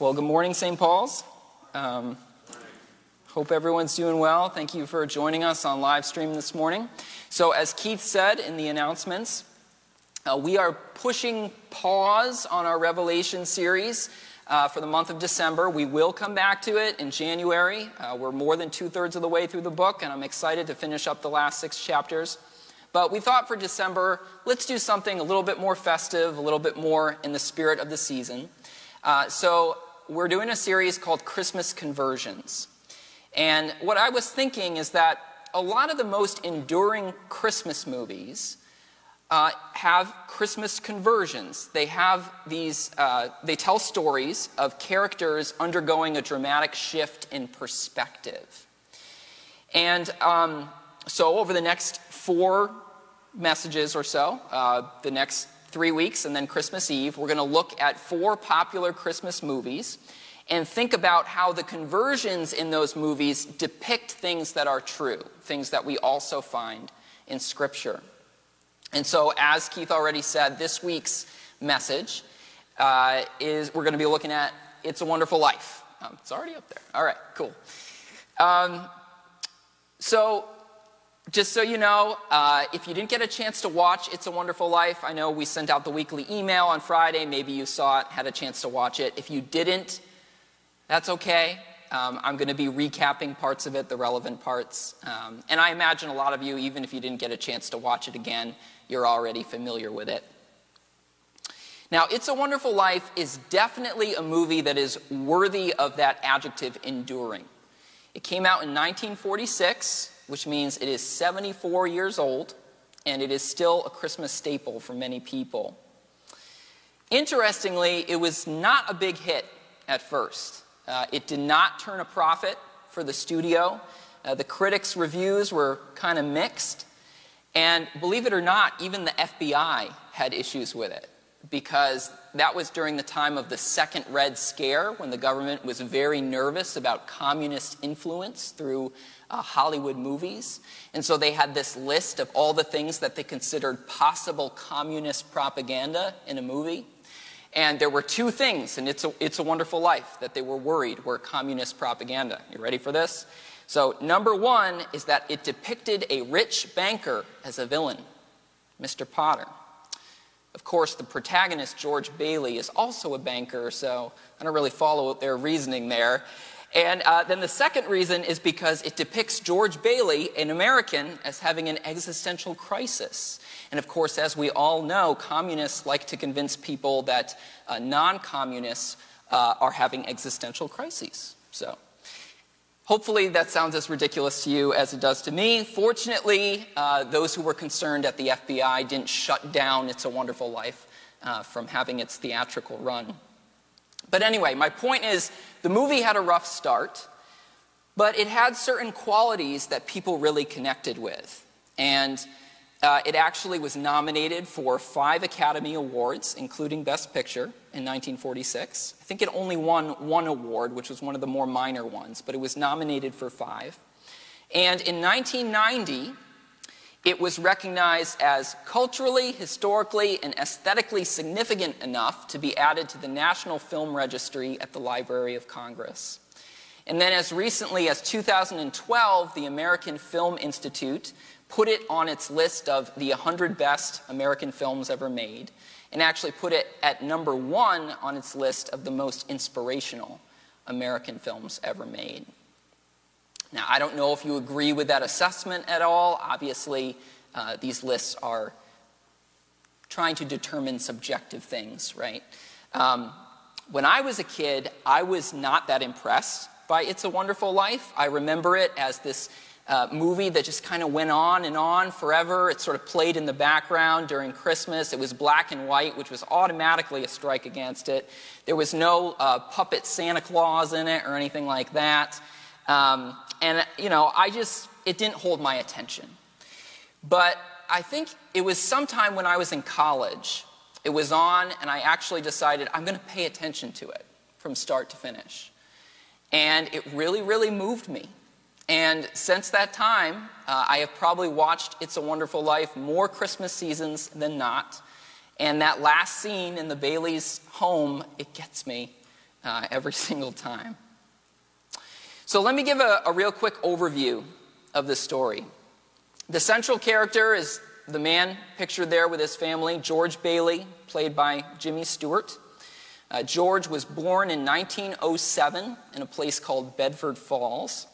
Well, good morning, St. Paul's. Um, hope everyone's doing well. Thank you for joining us on live stream this morning. So, as Keith said in the announcements, uh, we are pushing pause on our Revelation series uh, for the month of December. We will come back to it in January. Uh, we're more than two thirds of the way through the book, and I'm excited to finish up the last six chapters. But we thought for December, let's do something a little bit more festive, a little bit more in the spirit of the season. Uh, so we're doing a series called Christmas Conversions. And what I was thinking is that a lot of the most enduring Christmas movies uh, have Christmas conversions. They have these, uh, they tell stories of characters undergoing a dramatic shift in perspective. And um, so, over the next four messages or so, uh, the next three weeks, and then Christmas Eve, we're going to look at four popular Christmas movies and think about how the conversions in those movies depict things that are true, things that we also find in Scripture. And so, as Keith already said, this week's message uh, is we're going to be looking at It's a Wonderful Life. Um, it's already up there. All right, cool. Um, so, just so you know, uh, if you didn't get a chance to watch It's a Wonderful Life, I know we sent out the weekly email on Friday. Maybe you saw it, had a chance to watch it. If you didn't, that's okay. Um, I'm going to be recapping parts of it, the relevant parts. Um, and I imagine a lot of you, even if you didn't get a chance to watch it again, you're already familiar with it. Now, It's a Wonderful Life is definitely a movie that is worthy of that adjective enduring. It came out in 1946 which means it is 74 years old and it is still a Christmas staple for many people. Interestingly, it was not a big hit at first. Uh, it did not turn a profit for the studio. Uh, the critics' reviews were kind of mixed. And believe it or not, even the FBI had issues with it because that was during the time of the Second Red Scare when the government was very nervous about communist influence through uh, Hollywood movies. And so they had this list of all the things that they considered possible communist propaganda in a movie. And there were two things in It's a, it's a Wonderful Life that they were worried were communist propaganda. You ready for this? So, number one is that it depicted a rich banker as a villain, Mr. Potter. Of course, the protagonist, George Bailey, is also a banker, so I don't really follow their reasoning there. And uh, then the second reason is because it depicts George Bailey, an American, as having an existential crisis. And of course, as we all know, communists like to convince people that uh, non communists uh, are having existential crises. So, hopefully, that sounds as ridiculous to you as it does to me. Fortunately, uh, those who were concerned at the FBI didn't shut down It's a Wonderful Life uh, from having its theatrical run. But anyway, my point is the movie had a rough start, but it had certain qualities that people really connected with. And uh, it actually was nominated for five Academy Awards, including Best Picture in 1946. I think it only won one award, which was one of the more minor ones, but it was nominated for five. And in 1990, it was recognized as culturally, historically, and aesthetically significant enough to be added to the National Film Registry at the Library of Congress. And then, as recently as 2012, the American Film Institute put it on its list of the 100 best American films ever made, and actually put it at number one on its list of the most inspirational American films ever made. Now, I don't know if you agree with that assessment at all. Obviously, uh, these lists are trying to determine subjective things, right? Um, when I was a kid, I was not that impressed by It's a Wonderful Life. I remember it as this uh, movie that just kind of went on and on forever. It sort of played in the background during Christmas. It was black and white, which was automatically a strike against it. There was no uh, puppet Santa Claus in it or anything like that. Um, and, you know, I just, it didn't hold my attention. But I think it was sometime when I was in college, it was on, and I actually decided I'm going to pay attention to it from start to finish. And it really, really moved me. And since that time, uh, I have probably watched It's a Wonderful Life more Christmas seasons than not. And that last scene in the Bailey's home, it gets me uh, every single time. So let me give a, a real quick overview of the story. The central character is the man pictured there with his family, George Bailey, played by Jimmy Stewart. Uh, George was born in 1907 in a place called Bedford Falls.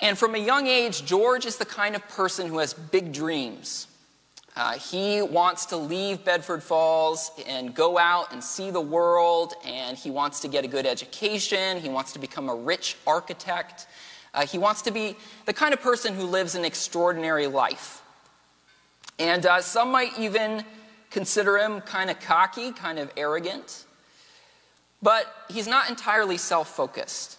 And from a young age, George is the kind of person who has big dreams. Uh, he wants to leave Bedford Falls and go out and see the world, and he wants to get a good education. He wants to become a rich architect. Uh, he wants to be the kind of person who lives an extraordinary life. And uh, some might even consider him kind of cocky, kind of arrogant. But he's not entirely self focused.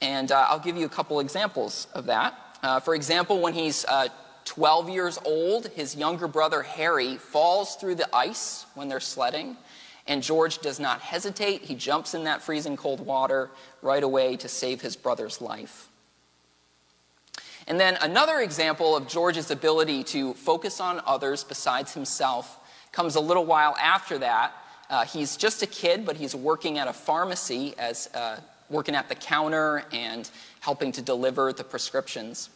And uh, I'll give you a couple examples of that. Uh, for example, when he's uh, 12 years old, his younger brother Harry falls through the ice when they're sledding, and George does not hesitate. He jumps in that freezing cold water right away to save his brother's life. And then another example of George's ability to focus on others besides himself comes a little while after that. Uh, he's just a kid, but he's working at a pharmacy as uh, working at the counter and helping to deliver the prescriptions.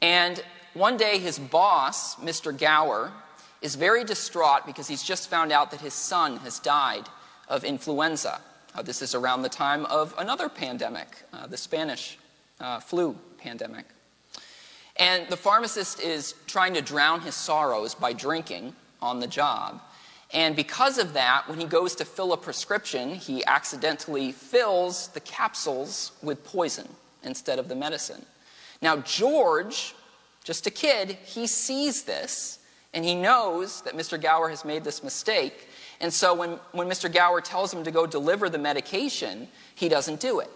And one day, his boss, Mr. Gower, is very distraught because he's just found out that his son has died of influenza. Uh, this is around the time of another pandemic, uh, the Spanish uh, flu pandemic. And the pharmacist is trying to drown his sorrows by drinking on the job. And because of that, when he goes to fill a prescription, he accidentally fills the capsules with poison instead of the medicine. Now, George just a kid, he sees this and he knows that Mr. Gower has made this mistake. And so when, when Mr. Gower tells him to go deliver the medication, he doesn't do it.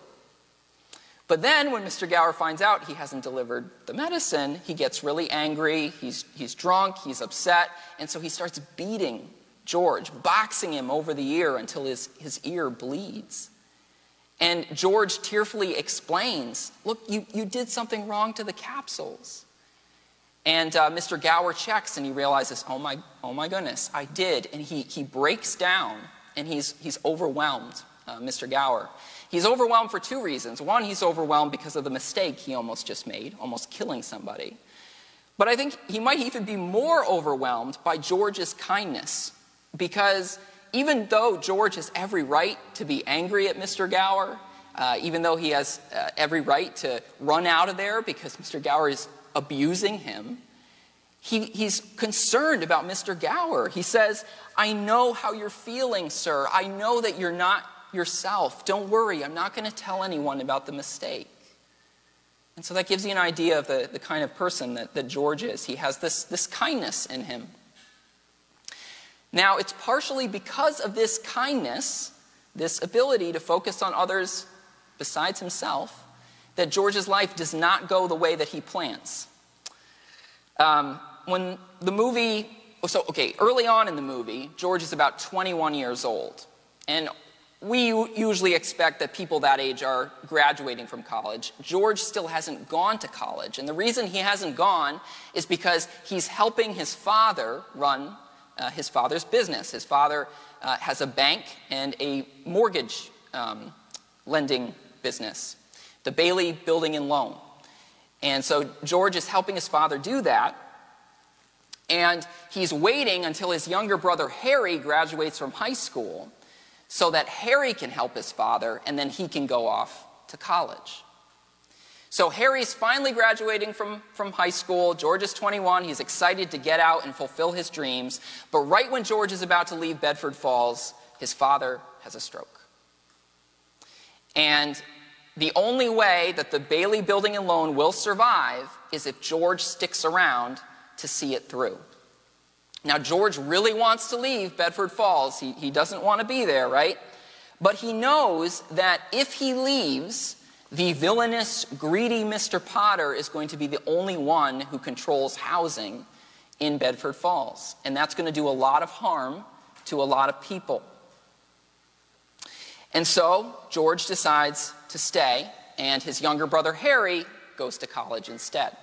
But then when Mr. Gower finds out he hasn't delivered the medicine, he gets really angry, he's, he's drunk, he's upset, and so he starts beating George, boxing him over the ear until his, his ear bleeds. And George tearfully explains Look, you, you did something wrong to the capsules. And uh, Mr. Gower checks and he realizes, oh my, oh my goodness, I did. And he, he breaks down and he's, he's overwhelmed, uh, Mr. Gower. He's overwhelmed for two reasons. One, he's overwhelmed because of the mistake he almost just made, almost killing somebody. But I think he might even be more overwhelmed by George's kindness because even though George has every right to be angry at Mr. Gower, uh, even though he has uh, every right to run out of there because Mr. Gower is abusing him. He, he's concerned about Mr. Gower. He says, I know how you're feeling, sir. I know that you're not yourself. Don't worry, I'm not going to tell anyone about the mistake. And so that gives you an idea of the, the kind of person that, that George is. He has this, this kindness in him. Now, it's partially because of this kindness, this ability to focus on others besides himself, that George's life does not go the way that he plans. Um, when the movie, so okay, early on in the movie, George is about 21 years old. And we usually expect that people that age are graduating from college. George still hasn't gone to college. And the reason he hasn't gone is because he's helping his father run uh, his father's business. His father uh, has a bank and a mortgage um, lending business the Bailey Building and Loan. And so George is helping his father do that. And he's waiting until his younger brother Harry graduates from high school so that Harry can help his father and then he can go off to college. So Harry's finally graduating from, from high school. George is 21. He's excited to get out and fulfill his dreams. But right when George is about to leave Bedford Falls, his father has a stroke. And the only way that the Bailey building and loan will survive is if George sticks around to see it through. Now, George really wants to leave Bedford Falls. He, he doesn't want to be there, right? But he knows that if he leaves, the villainous, greedy Mr. Potter is going to be the only one who controls housing in Bedford Falls. And that's going to do a lot of harm to a lot of people. And so George decides to stay, and his younger brother Harry goes to college instead.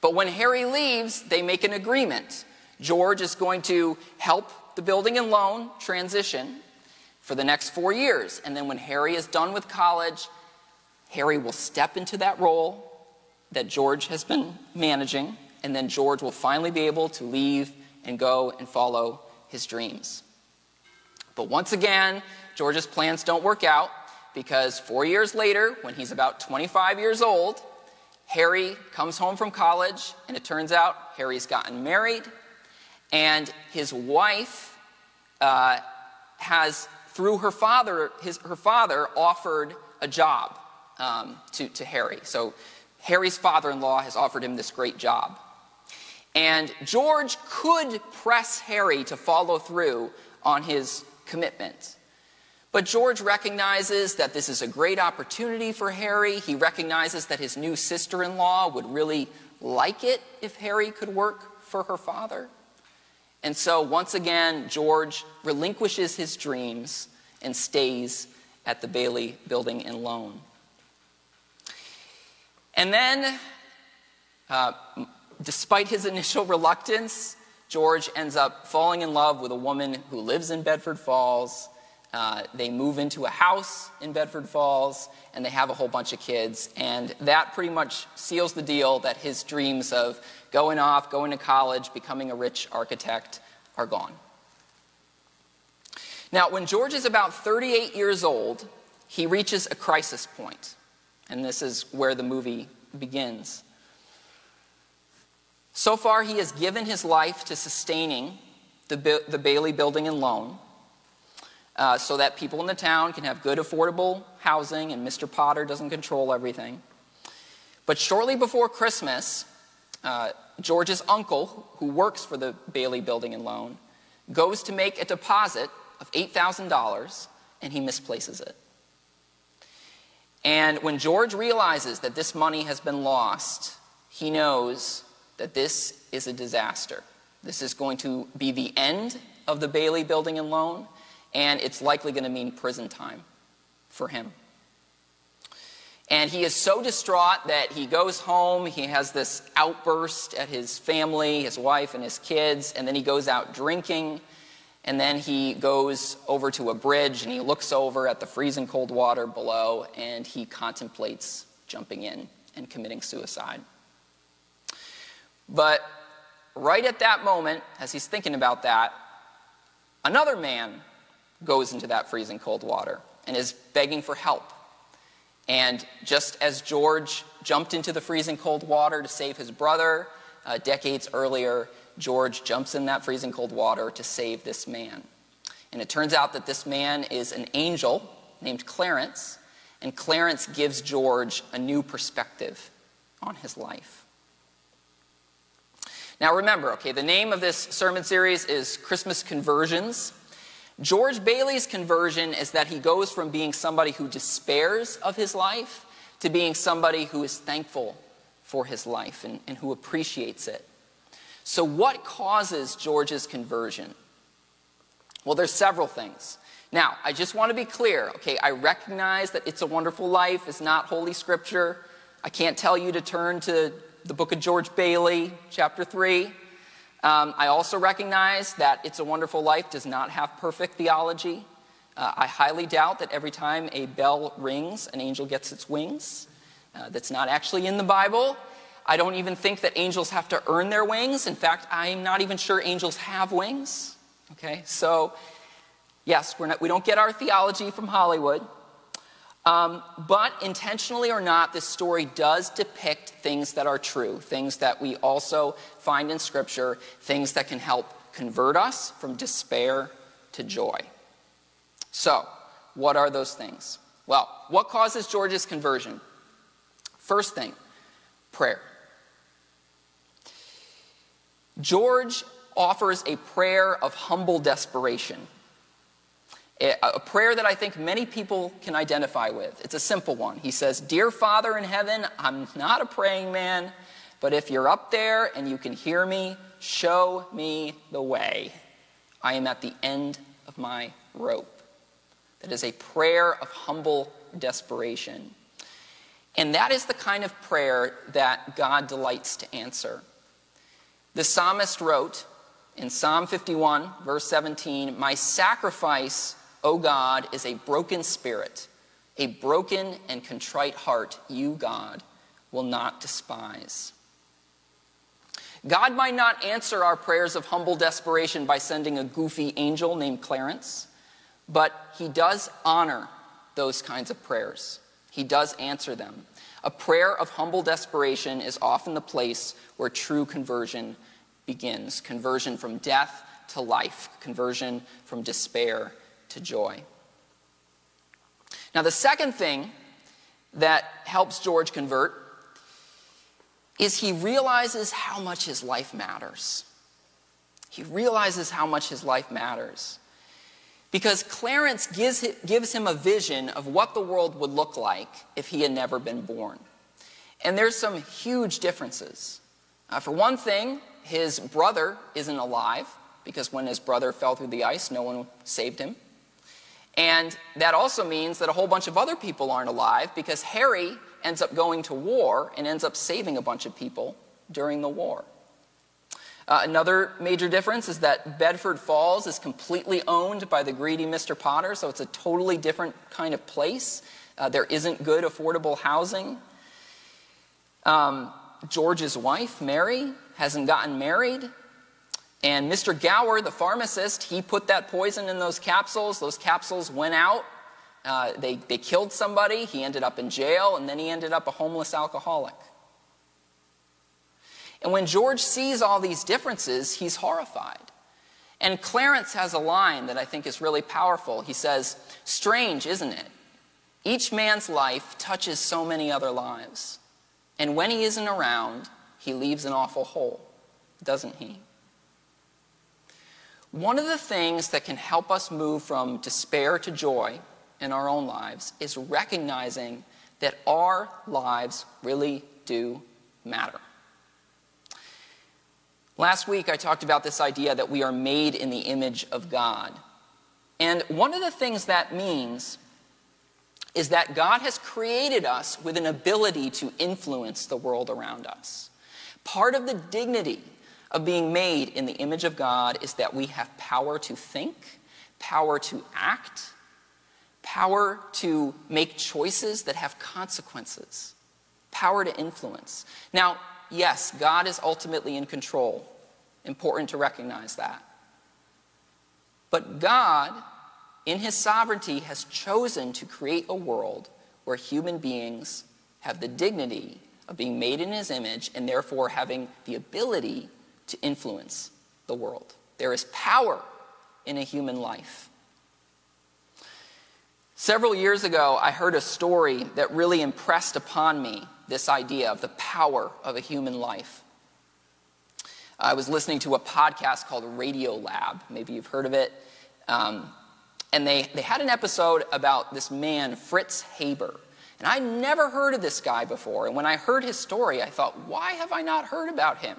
But when Harry leaves, they make an agreement. George is going to help the building and loan transition. For the next four years. And then when Harry is done with college, Harry will step into that role that George has been managing, and then George will finally be able to leave and go and follow his dreams. But once again, George's plans don't work out because four years later, when he's about 25 years old, Harry comes home from college, and it turns out Harry's gotten married, and his wife uh, has, through her father, his, her father offered a job um, to, to Harry. So Harry's father in law has offered him this great job. And George could press Harry to follow through on his commitment. But George recognizes that this is a great opportunity for Harry. He recognizes that his new sister in law would really like it if Harry could work for her father. And so, once again, George relinquishes his dreams and stays at the Bailey building and loan. And then, uh, despite his initial reluctance, George ends up falling in love with a woman who lives in Bedford Falls. Uh, they move into a house in Bedford Falls and they have a whole bunch of kids. And that pretty much seals the deal that his dreams of going off, going to college, becoming a rich architect are gone. Now, when George is about 38 years old, he reaches a crisis. And this is where the movie begins. So far, he has given his life to sustaining the, the Bailey building and loan uh, so that people in the town can have good, affordable housing and Mr. Potter doesn't control everything. But shortly before Christmas, uh, George's uncle, who works for the Bailey building and loan, goes to make a deposit of $8,000 and he misplaces it. And when George realizes that this money has been lost, he knows that this is a disaster. This is going to be the end of the Bailey building and loan, and it's likely going to mean prison time for him. And he is so distraught that he goes home, he has this outburst at his family, his wife, and his kids, and then he goes out drinking. And then he goes over to a bridge and he looks over at the freezing cold water below and he contemplates jumping in and committing suicide. But right at that moment, as he's thinking about that, another man goes into that freezing cold water and is begging for help. And just as George jumped into the freezing cold water to save his brother uh, decades earlier, George jumps in that freezing cold water to save this man. And it turns out that this man is an angel named Clarence, and Clarence gives George a new perspective on his life. Now remember, okay, the name of this sermon series is Christmas Conversions. George Bailey's conversion is that he goes from being somebody who despairs of his life to being somebody who is thankful for his life and, and who appreciates it. So, what causes George's conversion? Well, there's several things. Now, I just want to be clear, okay? I recognize that It's a Wonderful Life is not Holy Scripture. I can't tell you to turn to the book of George Bailey, chapter 3. Um, I also recognize that It's a Wonderful Life does not have perfect theology. Uh, I highly doubt that every time a bell rings, an angel gets its wings. Uh, that's not actually in the Bible. I don't even think that angels have to earn their wings. In fact, I'm not even sure angels have wings. Okay, so yes, not, we don't get our theology from Hollywood. Um, but intentionally or not, this story does depict things that are true, things that we also find in Scripture, things that can help convert us from despair to joy. So, what are those things? Well, what causes George's conversion? First thing, prayer. George offers a prayer of humble desperation. A prayer that I think many people can identify with. It's a simple one. He says, Dear Father in heaven, I'm not a praying man, but if you're up there and you can hear me, show me the way. I am at the end of my rope. That is a prayer of humble desperation. And that is the kind of prayer that God delights to answer. The psalmist wrote in Psalm 51, verse 17, My sacrifice O God, is a broken spirit, a broken and contrite heart, you, God, will not despise. God might not answer our prayers of humble desperation by sending a goofy angel named Clarence, but he does honor those kinds of prayers. He does answer them. A prayer of humble desperation is often the place where true conversion begins conversion from death to life, conversion from despair to joy. Now, the second thing that helps George convert is he realizes how much his life matters. He realizes how much his life matters. Because Clarence gives, gives him a vision of what the world would look like if he had never been born. And there's some huge differences. Uh, for one thing, his brother isn't alive, because when his brother fell through the ice, no one saved him. And that also means that a whole bunch of other people aren't alive, because Harry ends up going to war and ends up saving a bunch of people during the war. Uh, another major difference is that Bedford Falls is completely owned by the greedy Mr. Potter, so it's a totally different kind of place. Uh, there isn't good, affordable housing. Um, George's wife, Mary, hasn't gotten married. And Mr. Gower, the pharmacist, he put that poison in those capsules. Those capsules went out. Uh, they, they killed somebody. He ended up in jail, and then he ended up a homeless alcoholic. And when George sees all these differences, he's horrified. And Clarence has a line that I think is really powerful. He says, Strange, isn't it? Each man's life touches so many other lives. And when he isn't around, he leaves an awful hole, doesn't he? One of the things that can help us move from despair to joy in our own lives is recognizing that our lives really do matter. Last week, I talked about this idea that we are made in the image of God. And one of the things that means is that God has created us with an ability to influence the world around us. Part of the dignity of being made in the image of God is that we have power to think, power to act, power to make choices that have consequences, power to influence. Now, yes, God is ultimately in control. Important to recognize that. But God, in His sovereignty, has chosen to create a world where human beings have the dignity of being made in His image and therefore having the ability to influence the world. There is power in a human life. Several years ago, I heard a story that really impressed upon me this idea of the power of a human life. I was listening to a podcast called Radiolab. Maybe you've heard of it. Um, and they, they had an episode about this man, Fritz Haber. And I'd never heard of this guy before. And when I heard his story, I thought, why have I not heard about him?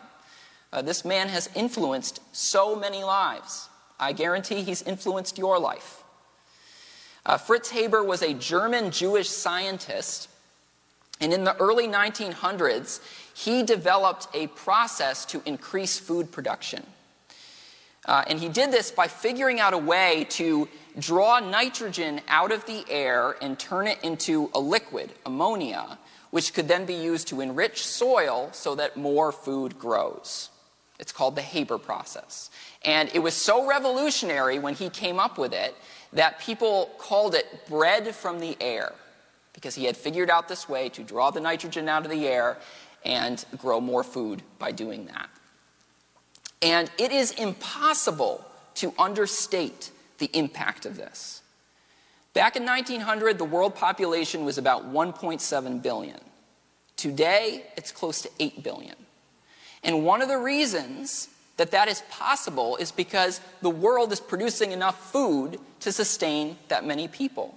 Uh, this man has influenced so many lives. I guarantee he's influenced your life. Uh, Fritz Haber was a German Jewish scientist and in the early 1900s, he developed a process to increase food production. Uh, and he did this by figuring out a way to draw nitrogen out of the air and turn it into a liquid, ammonia, which could then be used to enrich soil so that more food grows. It's called the Haber process. And it was so revolutionary when he came up with it that people called it bread from the air because he had figured out this way to draw the nitrogen out of the air and grow more food by doing that. And it is impossible to understate the impact of this. Back in 1900, the world population was about 1.7 billion. Today, it's close to 8 billion. And one of the reasons that that is possible is because the world is producing enough food to sustain that many people.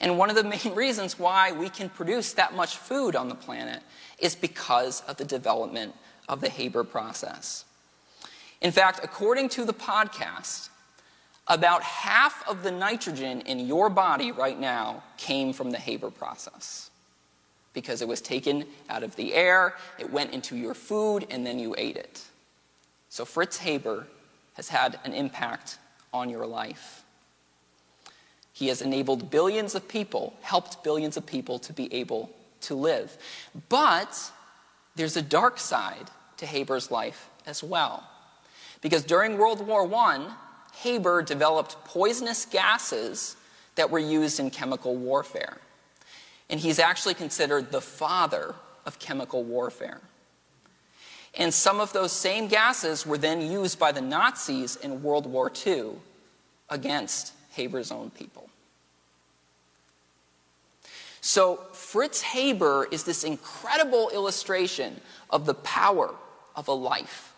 And one of the main reasons why we can produce that much food on the planet is because of the development of the Haber process. In fact, according to the podcast, about half of the nitrogen in your body right now came from the Haber process because it was taken out of the air, it went into your food, and then you ate it. So Fritz Haber has had an impact on your life. He has enabled billions of people, helped billions of people to be able to live. But there's a dark side to Haber's life as well. Because during World War I, Haber developed poisonous gases that were used in chemical warfare. And he's actually considered the father of chemical warfare. And some of those same gases were then used by the Nazis in World War II against Haber's own people. So, Fritz Haber is this incredible illustration of the power of a life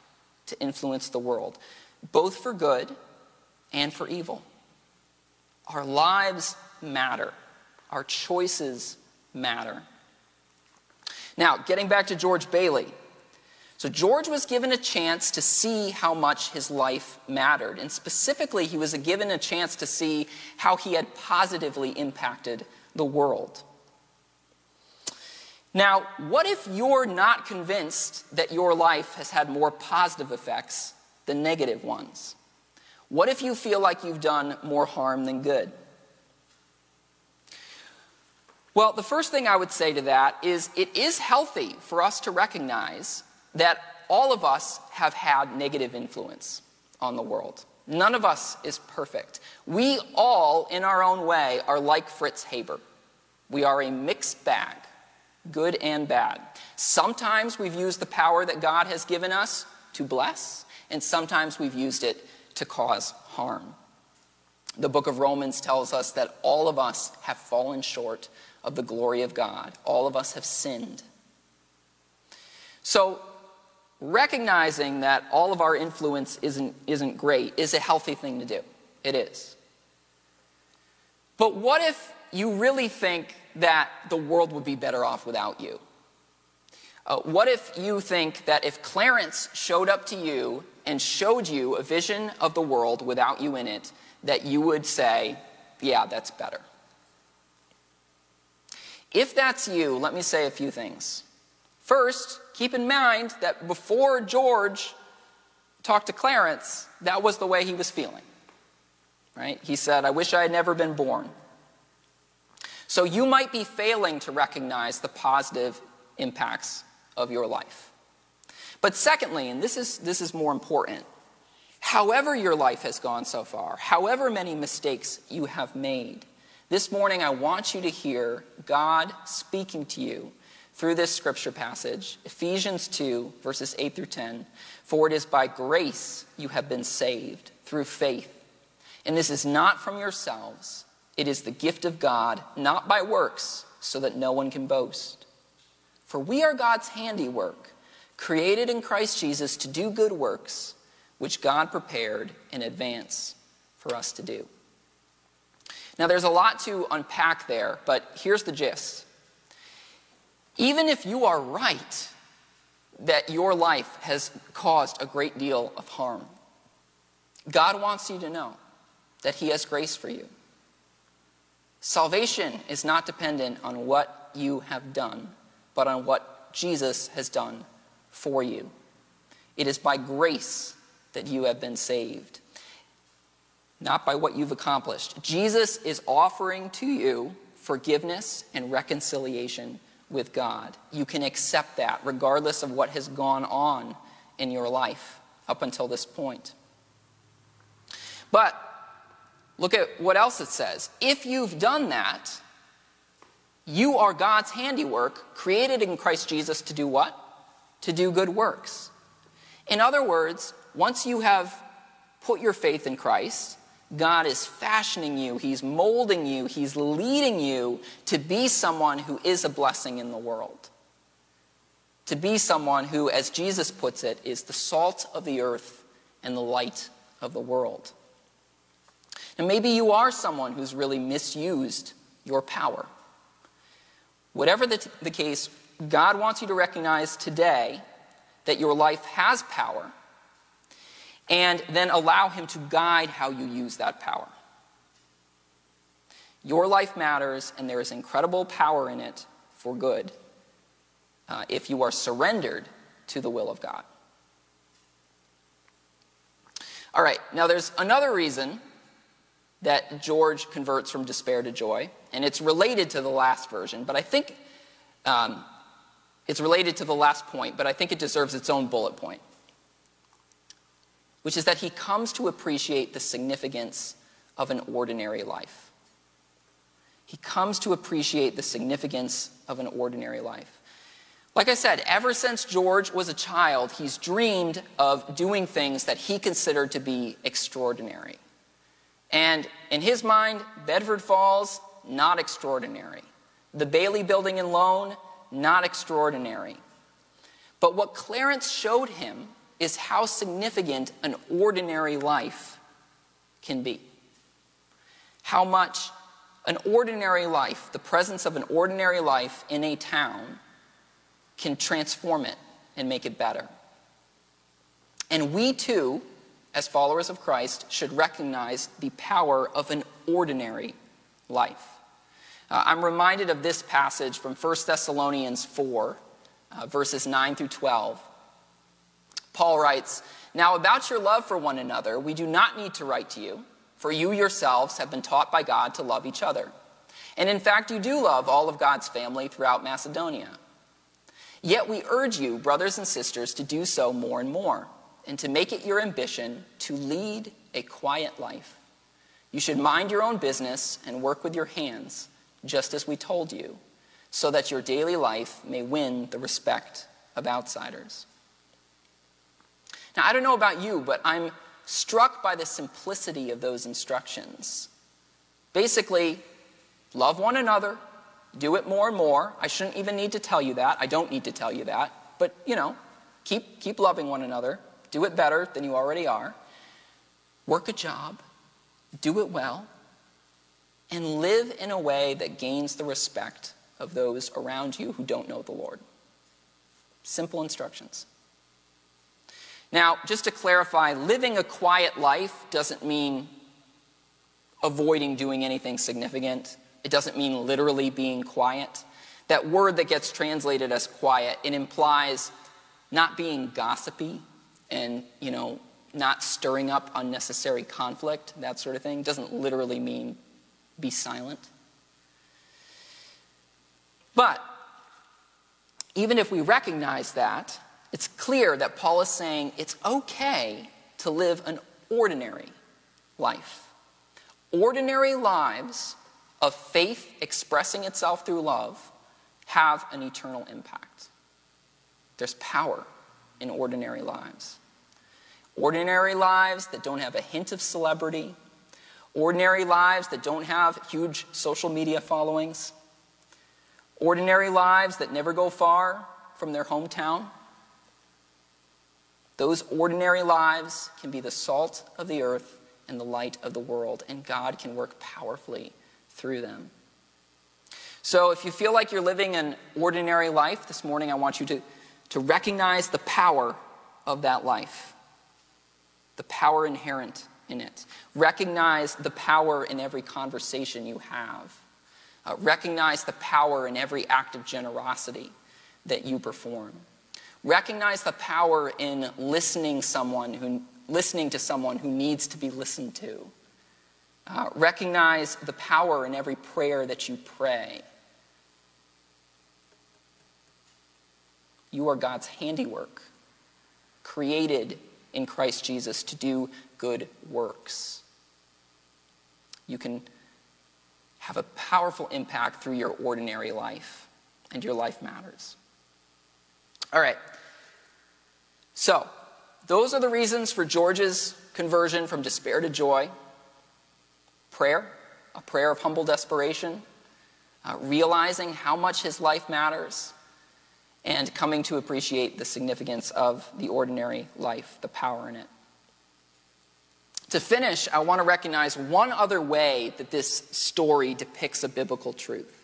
to influence the world, both for good and for evil. Our lives matter, our choices matter. Now, getting back to George Bailey. So, George was given a chance to see how much his life mattered. And specifically, he was given a chance to see how he had positively impacted the world. Now, what if you're not convinced that your life has had more positive effects than negative ones? What if you feel like you've done more harm than good? Well, the first thing I would say to that is it is healthy for us to recognize that all of us have had negative influence on the world. None of us is perfect. We all, in our own way, are like Fritz Haber. We are a mixed bag, good and bad. Sometimes we've used the power that God has given us to bless, and sometimes we've used it to cause harm. The book of Romans tells us that all of us have fallen short of the glory of God. All of us have sinned. So, recognizing that all of our influence isn't, isn't great is a healthy thing to do. It is. But what if you really think that the world would be better off without you? Uh, what if you think that if Clarence showed up to you and showed you a vision of the world without you in it, that you would say, yeah, that's better? If that's you, let me say a few things. First, keep in mind that before George talked to Clarence, that was the way he was feeling. Right? He said, I wish I had never been born. So you might be failing to recognize the positive impacts of your life. But secondly, and this is, this is more important, however your life has gone so far, however many mistakes you have made, this morning, I want you to hear God speaking to you through this scripture passage, Ephesians 2, verses 8 through 10. For it is by grace you have been saved through faith. And this is not from yourselves, it is the gift of God, not by works, so that no one can boast. For we are God's handiwork, created in Christ Jesus to do good works, which God prepared in advance for us to do. Now, there's a lot to unpack there, but here's the gist. Even if you are right that your life has caused a great deal of harm, God wants you to know that He has grace for you. Salvation is not dependent on what you have done, but on what Jesus has done for you. It is by grace that you have been saved not by what you've accomplished. Jesus is offering to you forgiveness and reconciliation with God. You can accept that regardless of what has gone on in your life up until this point. But look at what else it says. If you've done that, you are God's handiwork, created in Christ Jesus to do what? To do good works. In other words, once you have put your faith in Christ, God is fashioning you, He's molding you, He's leading you to be someone who is a blessing in the world. To be someone who, as Jesus puts it, is the salt of the earth and the light of the world. And maybe you are someone who's really misused your power. Whatever the, t- the case, God wants you to recognize today that your life has power and then allow Him to guide how you use that power. Your life matters, and there is incredible power in it for good uh, if you are surrendered to the will of God. All right, now there's another reason that George converts from despair to joy, and it's related to the last version, but I think um, it's related to the last point, but I think it deserves its own bullet point, which is that he comes to appreciate the significance of an ordinary life. He comes to appreciate the significance of an ordinary life. Like I said, ever since George was a child, he's dreamed of doing things that he considered to be extraordinary. And in his mind, Bedford Falls, not extraordinary. The Bailey Building and Loan, not extraordinary. But what Clarence showed him is how significant an ordinary life can be. How much an ordinary life, the presence of an ordinary life in a town, can transform it and make it better. And we too, as followers of Christ, should recognize the power of an ordinary life. Uh, I'm reminded of this passage from 1 Thessalonians 4, uh, verses 9 through 12. Paul writes, Now about your love for one another, we do not need to write to you, for you yourselves have been taught by God to love each other. And in fact, you do love all of God's family throughout Macedonia. Yet we urge you, brothers and sisters, to do so more and more, and to make it your ambition to lead a quiet life. You should mind your own business and work with your hands just as we told you, so that your daily life may win the respect of outsiders. Now, I don't know about you, but I'm struck by the simplicity of those instructions. Basically, love one another, do it more and more. I shouldn't even need to tell you that. I don't need to tell you that. But, you know, keep, keep loving one another. Do it better than you already are. Work a job. Do it well and live in a way that gains the respect of those around you who don't know the Lord. Simple instructions. Now, just to clarify, living a quiet life doesn't mean avoiding doing anything significant. It doesn't mean literally being quiet. That word that gets translated as quiet, it implies not being gossipy and, you know, not stirring up unnecessary conflict, that sort of thing. Doesn't literally mean be silent. But even if we recognize that, it's clear that Paul is saying it's okay to live an ordinary life. Ordinary lives of faith expressing itself through love have an eternal impact. There's power in ordinary lives. Ordinary lives that don't have a hint of celebrity, ordinary lives that don't have huge social media followings, ordinary lives that never go far from their hometown. Those ordinary lives can be the salt of the earth and the light of the world, and God can work powerfully through them. So, if you feel like you're living an ordinary life this morning, I want you to, to recognize the power of that life, the power inherent in it. Recognize the power in every conversation you have. Uh, recognize the power in every act of generosity that you perform. Recognize the power in listening someone who listening to someone who needs to be listened to. Uh, recognize the power in every prayer that you pray. You are God's handiwork, created in Christ Jesus to do good works. You can have a powerful impact through your ordinary life, and your life matters. All right. So, those are the reasons for George's conversion from despair to joy prayer, a prayer of humble desperation, uh, realizing how much his life matters, and coming to appreciate the significance of the ordinary life, the power in it. To finish, I want to recognize one other way that this story depicts a biblical truth.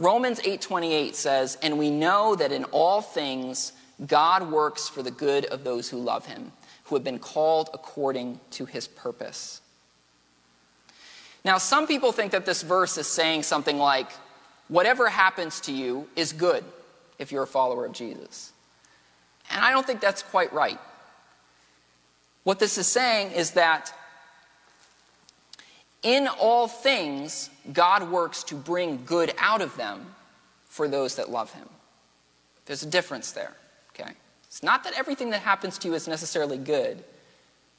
Romans 8:28 says, "And we know that in all things God works for the good of those who love him, who have been called according to his purpose." Now, some people think that this verse is saying something like, whatever happens to you is good if you're a follower of Jesus. And I don't think that's quite right. What this is saying is that In all things, God works to bring good out of them for those that love him. There's a difference there, okay? It's not that everything that happens to you is necessarily good,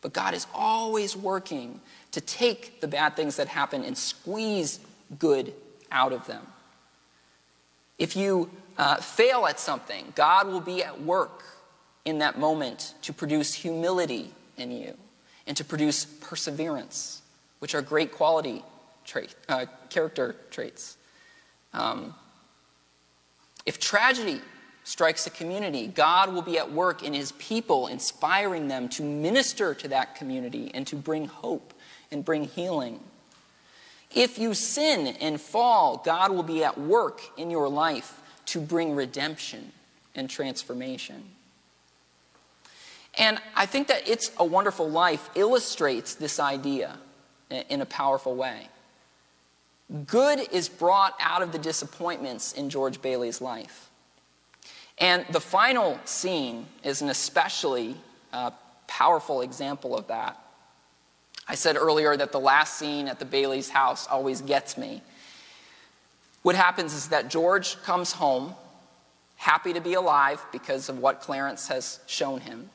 but God is always working to take the bad things that happen and squeeze good out of them. If you uh, fail at something, God will be at work in that moment to produce humility in you and to produce perseverance, which are great quality trait, uh, character traits. Um, if tragedy strikes a community, God will be at work in his people, inspiring them to minister to that community and to bring hope and bring healing. If you sin and fall, God will be at work in your life to bring redemption and transformation. And I think that It's a Wonderful Life illustrates this idea in a powerful way. Good is brought out of the disappointments in George Bailey's life. And the final scene is an especially uh, powerful example of that. I said earlier that the last scene at the Bailey's house always gets me. What happens is that George comes home, happy to be alive because of what Clarence has shown him.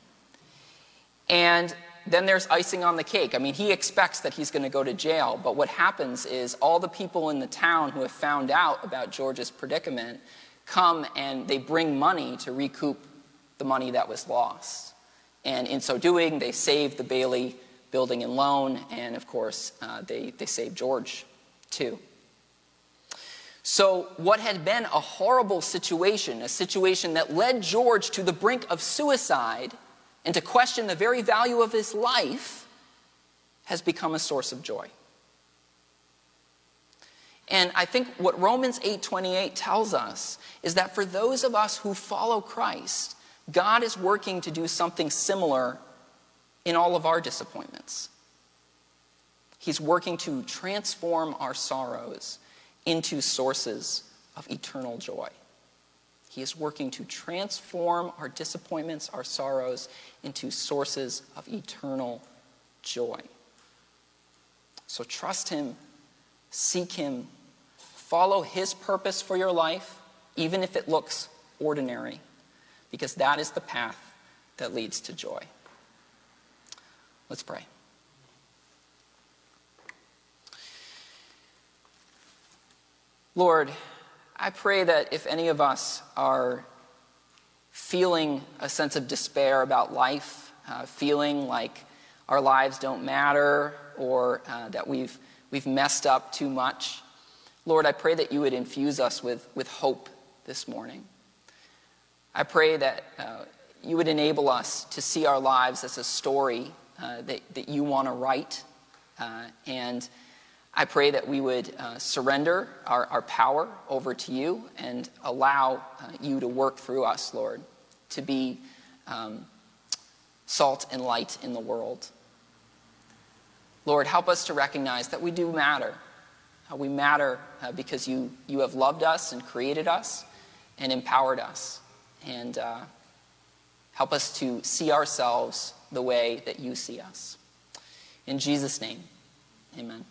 And then there's icing on the cake. I mean, he expects that he's going to go to jail, but what happens is all the people in the town who have found out about George's predicament come and they bring money to recoup the money that was lost. And in so doing, they save the Bailey building and loan, and of course, uh, they, they save George too. So, what had been a horrible situation, a situation that led George to the brink of suicide and to question the very value of his life, has become a source of joy. And I think what Romans 8:28 tells us is that for those of us who follow Christ, God is working to do something similar in all of our disappointments. He's working to transform our sorrows into sources of eternal joy. He is working to transform our disappointments, our sorrows, into sources of eternal joy. So trust Him, seek Him, follow His purpose for your life, even if it looks ordinary, because that is the path that leads to joy. Let's pray. Lord, I pray that if any of us are feeling a sense of despair about life, uh, feeling like our lives don't matter or uh, that we've, we've messed up too much, Lord, I pray that you would infuse us with, with hope this morning. I pray that uh, you would enable us to see our lives as a story uh, that, that you want to write. Uh, and I pray that we would uh, surrender our, our power over to you and allow uh, you to work through us, Lord, to be um, salt and light in the world. Lord, help us to recognize that we do matter. Uh, we matter uh, because you, you have loved us and created us and empowered us. And help us to see ourselves the way that you see us. In Jesus' name, amen.